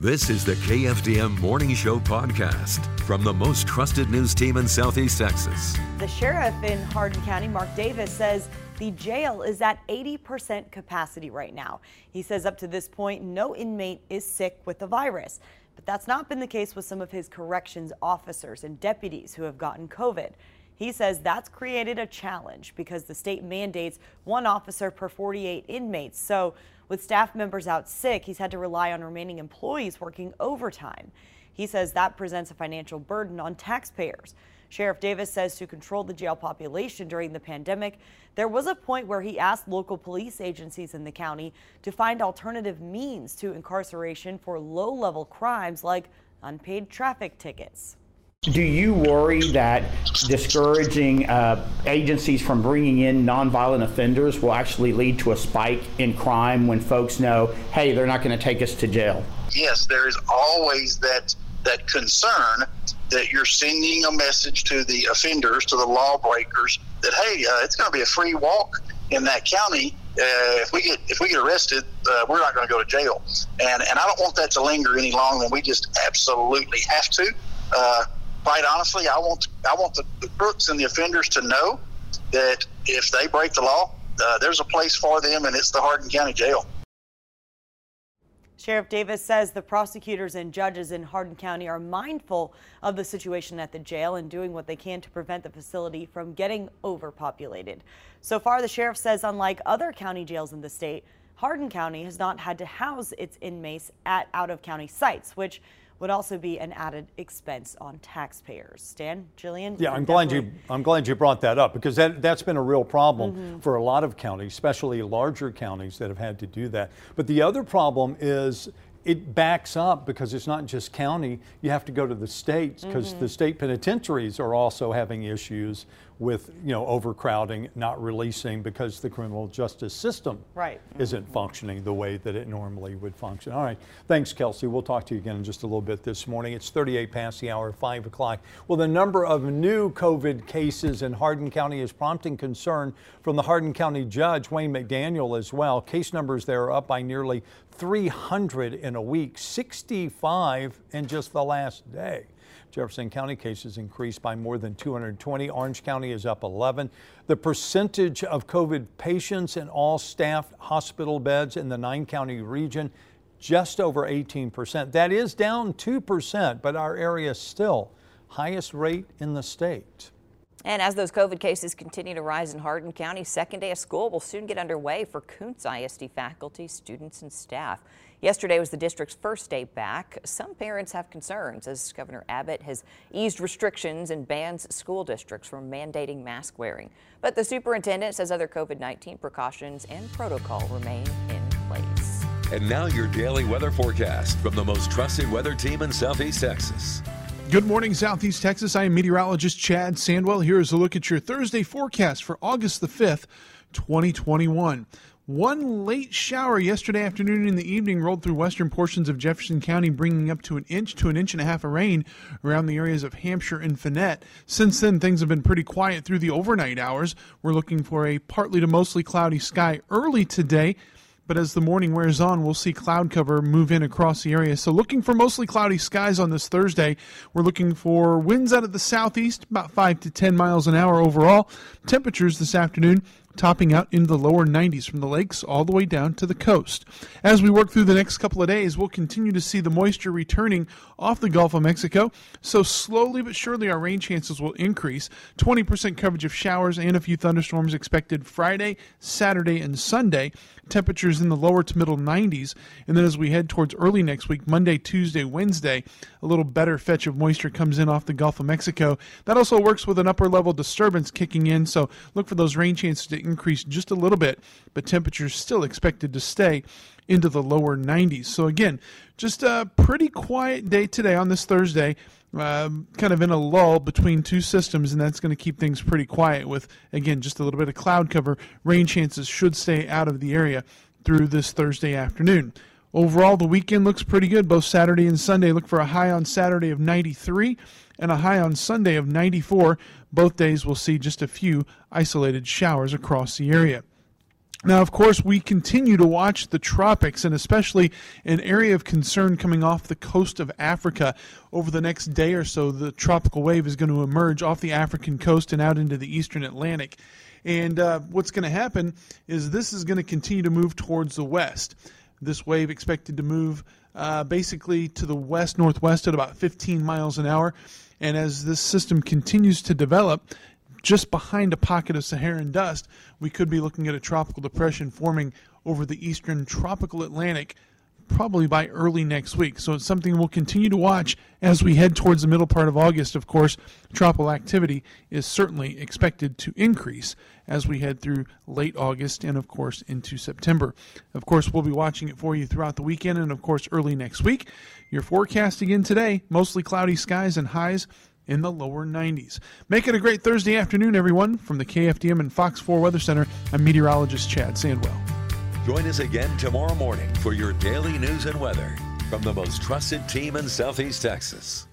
This is the KFDM Morning Show podcast from the most trusted news team in Southeast Texas. The sheriff in Hardin County, Mark Davis, says the jail is at 80% capacity right now. He says up to this point, no inmate is sick with the virus. But that's not been the case with some of his corrections officers and deputies who have gotten COVID. He says that's created a challenge because the state mandates one officer per 48 inmates. So with staff members out sick, he's had to rely on remaining employees working overtime. He says that presents a financial burden on taxpayers. Sheriff Davis says to control the jail population during the pandemic, there was a point where he asked local police agencies in the county to find alternative means to incarceration for low level crimes like unpaid traffic tickets. Do you worry that discouraging uh, agencies from bringing in nonviolent offenders will actually lead to a spike in crime when folks know, hey, they're not going to take us to jail? Yes, there is always that that concern that you're sending a message to the offenders, to the lawbreakers, that hey, uh, it's going to be a free walk in that county. Uh, if we get if we get arrested, uh, we're not going to go to jail, and and I don't want that to linger any longer we just absolutely have to. Quite honestly, I want I want the, the crooks and the offenders to know that if they break the law, uh, there's a place for them, and it's the Hardin County Jail. Sheriff Davis says the prosecutors and judges in Hardin County are mindful of the situation at the jail and doing what they can to prevent the facility from getting overpopulated. So far, the sheriff says, unlike other county jails in the state, Hardin County has not had to house its inmates at out of county sites, which would also be an added expense on taxpayers. Stan, Jillian. Yeah, I'm glad you I'm glad you brought that up because that that's been a real problem mm-hmm. for a lot of counties, especially larger counties that have had to do that. But the other problem is it backs up because it's not just county. You have to go to the states because mm-hmm. the state penitentiaries are also having issues with you know overcrowding, not releasing because the criminal justice system right. isn't functioning the way that it normally would function. All right, thanks, Kelsey. We'll talk to you again in just a little bit this morning. It's 38 past the hour, 5 o'clock. Well, the number of new COVID cases in Hardin County is prompting concern from the Hardin County judge Wayne McDaniel as well. Case numbers there are up by nearly 300 in a week, 65 in just the last day. Jefferson County cases increased by more than 220. Orange County is up 11. The percentage of COVID patients in all staffed hospital beds in the nine county region just over 18%. That is down 2%, but our area still highest rate in the state. And as those COVID cases continue to rise in Hardin County, second day of school will soon get underway for Kountze ISD faculty, students, and staff. Yesterday was the district's first day back. Some parents have concerns as Governor Abbott has eased restrictions and bans school districts from mandating mask wearing. But the superintendent says other COVID 19 precautions and protocol remain in place. And now your daily weather forecast from the most trusted weather team in Southeast Texas. Good morning, Southeast Texas. I am meteorologist Chad Sandwell. Here is a look at your Thursday forecast for August the 5th, 2021. One late shower yesterday afternoon and in the evening rolled through western portions of Jefferson County, bringing up to an inch to an inch and a half of rain around the areas of Hampshire and Fannett. Since then, things have been pretty quiet through the overnight hours. We're looking for a partly to mostly cloudy sky early today. But as the morning wears on, we'll see cloud cover move in across the area. So, looking for mostly cloudy skies on this Thursday. We're looking for winds out of the southeast, about 5 to 10 miles an hour overall. Temperatures this afternoon topping out into the lower 90s from the lakes all the way down to the coast. As we work through the next couple of days, we'll continue to see the moisture returning off the Gulf of Mexico. So slowly but surely our rain chances will increase. 20% coverage of showers and a few thunderstorms expected Friday, Saturday, and Sunday. Temperatures in the lower to middle 90s. And then as we head towards early next week, Monday, Tuesday, Wednesday, a little better fetch of moisture comes in off the Gulf of Mexico. That also works with an upper level disturbance kicking in. So look for those rain chances to increase just a little bit, but temperatures still expected to stay into the lower 90s. So, again, just a pretty quiet day today on this Thursday. Uh, kind of in a lull between two systems, and that's going to keep things pretty quiet with, again, just a little bit of cloud cover. Rain chances should stay out of the area through this Thursday afternoon. Overall, the weekend looks pretty good. Both Saturday and Sunday look for a high on Saturday of 93 and a high on Sunday of 94. Both days will see just a few isolated showers across the area. Now, of course, we continue to watch the tropics and especially an area of concern coming off the coast of Africa. Over the next day or so, the tropical wave is going to emerge off the African coast and out into the eastern Atlantic. And uh, what's going to happen is this is going to continue to move towards the west. This wave expected to move uh, basically to the west northwest at about 15 miles an hour. And as this system continues to develop, just behind a pocket of Saharan dust, we could be looking at a tropical depression forming over the eastern tropical Atlantic probably by early next week. So it's something we'll continue to watch as we head towards the middle part of August. Of course, tropical activity is certainly expected to increase as we head through late August and, of course, into September. Of course, we'll be watching it for you throughout the weekend and, of course, early next week. Your forecast again today mostly cloudy skies and highs in the lower 90s. Make it a great Thursday afternoon, everyone. From the KFDM and Fox 4 Weather Center, I'm meteorologist Chad Sandwell. Join us again tomorrow morning for your daily news and weather from the most trusted team in Southeast Texas.